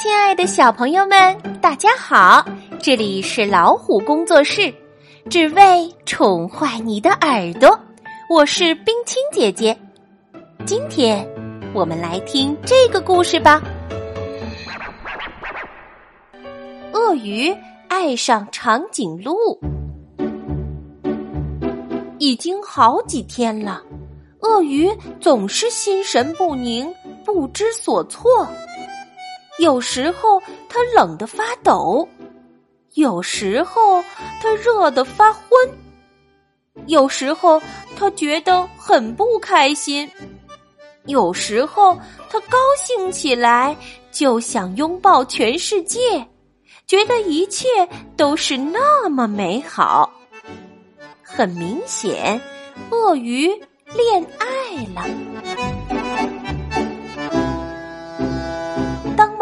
亲爱的小朋友们，大家好！这里是老虎工作室，只为宠坏你的耳朵。我是冰清姐姐，今天我们来听这个故事吧。鳄鱼爱上长颈鹿，已经好几天了，鳄鱼总是心神不宁，不知所措。有时候他冷得发抖，有时候他热得发昏，有时候他觉得很不开心，有时候他高兴起来就想拥抱全世界，觉得一切都是那么美好。很明显，鳄鱼恋爱了。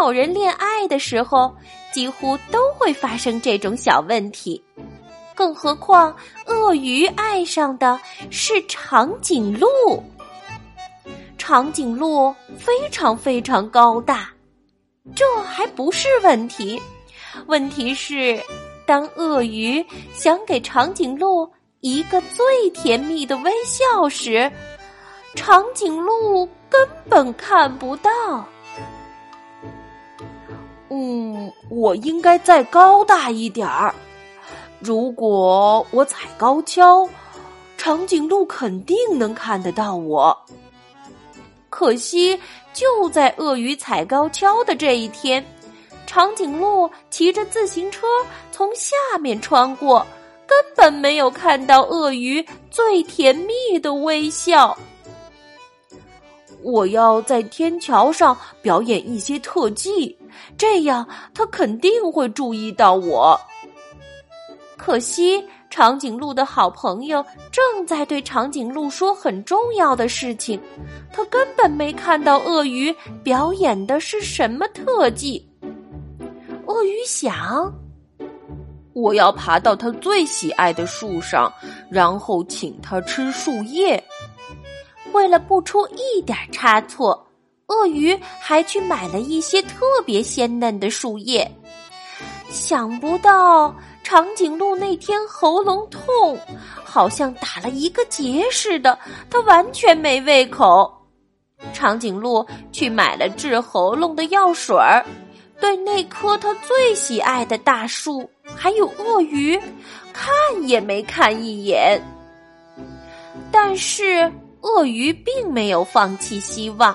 某人恋爱的时候，几乎都会发生这种小问题，更何况鳄鱼爱上的是长颈鹿。长颈鹿非常非常高大，这还不是问题，问题是当鳄鱼想给长颈鹿一个最甜蜜的微笑时，长颈鹿根本看不到。嗯，我应该再高大一点儿。如果我踩高跷，长颈鹿肯定能看得到我。可惜，就在鳄鱼踩高跷的这一天，长颈鹿骑着自行车从下面穿过，根本没有看到鳄鱼最甜蜜的微笑。我要在天桥上表演一些特技。这样，他肯定会注意到我。可惜，长颈鹿的好朋友正在对长颈鹿说很重要的事情，他根本没看到鳄鱼表演的是什么特技。鳄鱼想：我要爬到他最喜爱的树上，然后请他吃树叶。为了不出一点差错。鳄鱼还去买了一些特别鲜嫩的树叶，想不到长颈鹿那天喉咙痛，好像打了一个结似的，它完全没胃口。长颈鹿去买了治喉咙的药水儿，对那棵它最喜爱的大树还有鳄鱼，看也没看一眼。但是鳄鱼并没有放弃希望。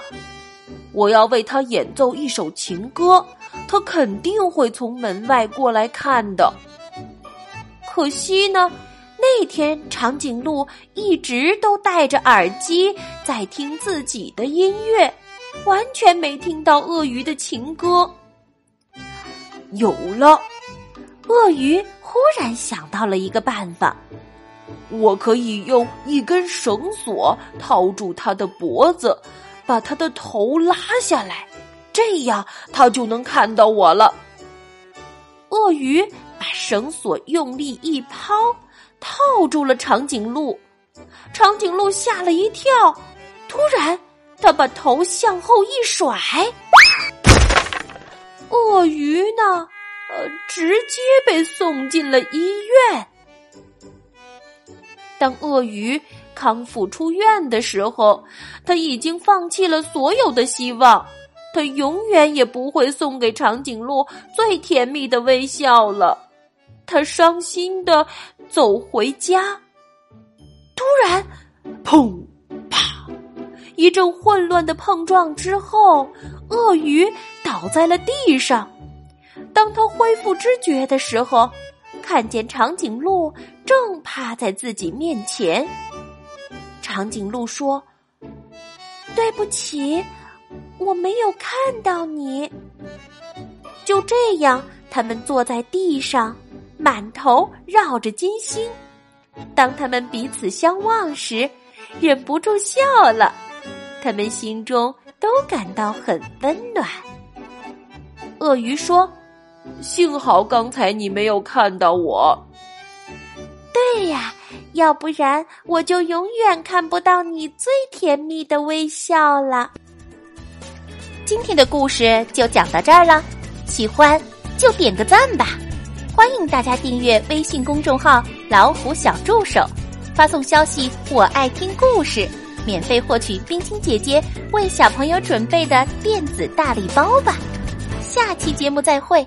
我要为他演奏一首情歌，他肯定会从门外过来看的。可惜呢，那天长颈鹿一直都戴着耳机在听自己的音乐，完全没听到鳄鱼的情歌。有了，鳄鱼忽然想到了一个办法，我可以用一根绳索套住他的脖子。把他的头拉下来，这样他就能看到我了。鳄鱼把绳索用力一抛，套住了长颈鹿。长颈鹿吓了一跳，突然他把头向后一甩，鳄鱼呢，呃，直接被送进了医院。当鳄鱼。康复出院的时候，他已经放弃了所有的希望，他永远也不会送给长颈鹿最甜蜜的微笑了。他伤心的走回家，突然，砰，啪，一阵混乱的碰撞之后，鳄鱼倒在了地上。当他恢复知觉的时候，看见长颈鹿正趴在自己面前。长颈鹿说：“对不起，我没有看到你。”就这样，他们坐在地上，满头绕着金星。当他们彼此相望时，忍不住笑了。他们心中都感到很温暖。鳄鱼说：“幸好刚才你没有看到我。”对呀。要不然，我就永远看不到你最甜蜜的微笑了。今天的故事就讲到这儿了，喜欢就点个赞吧。欢迎大家订阅微信公众号“老虎小助手”，发送消息“我爱听故事”，免费获取冰清姐姐为小朋友准备的电子大礼包吧。下期节目再会。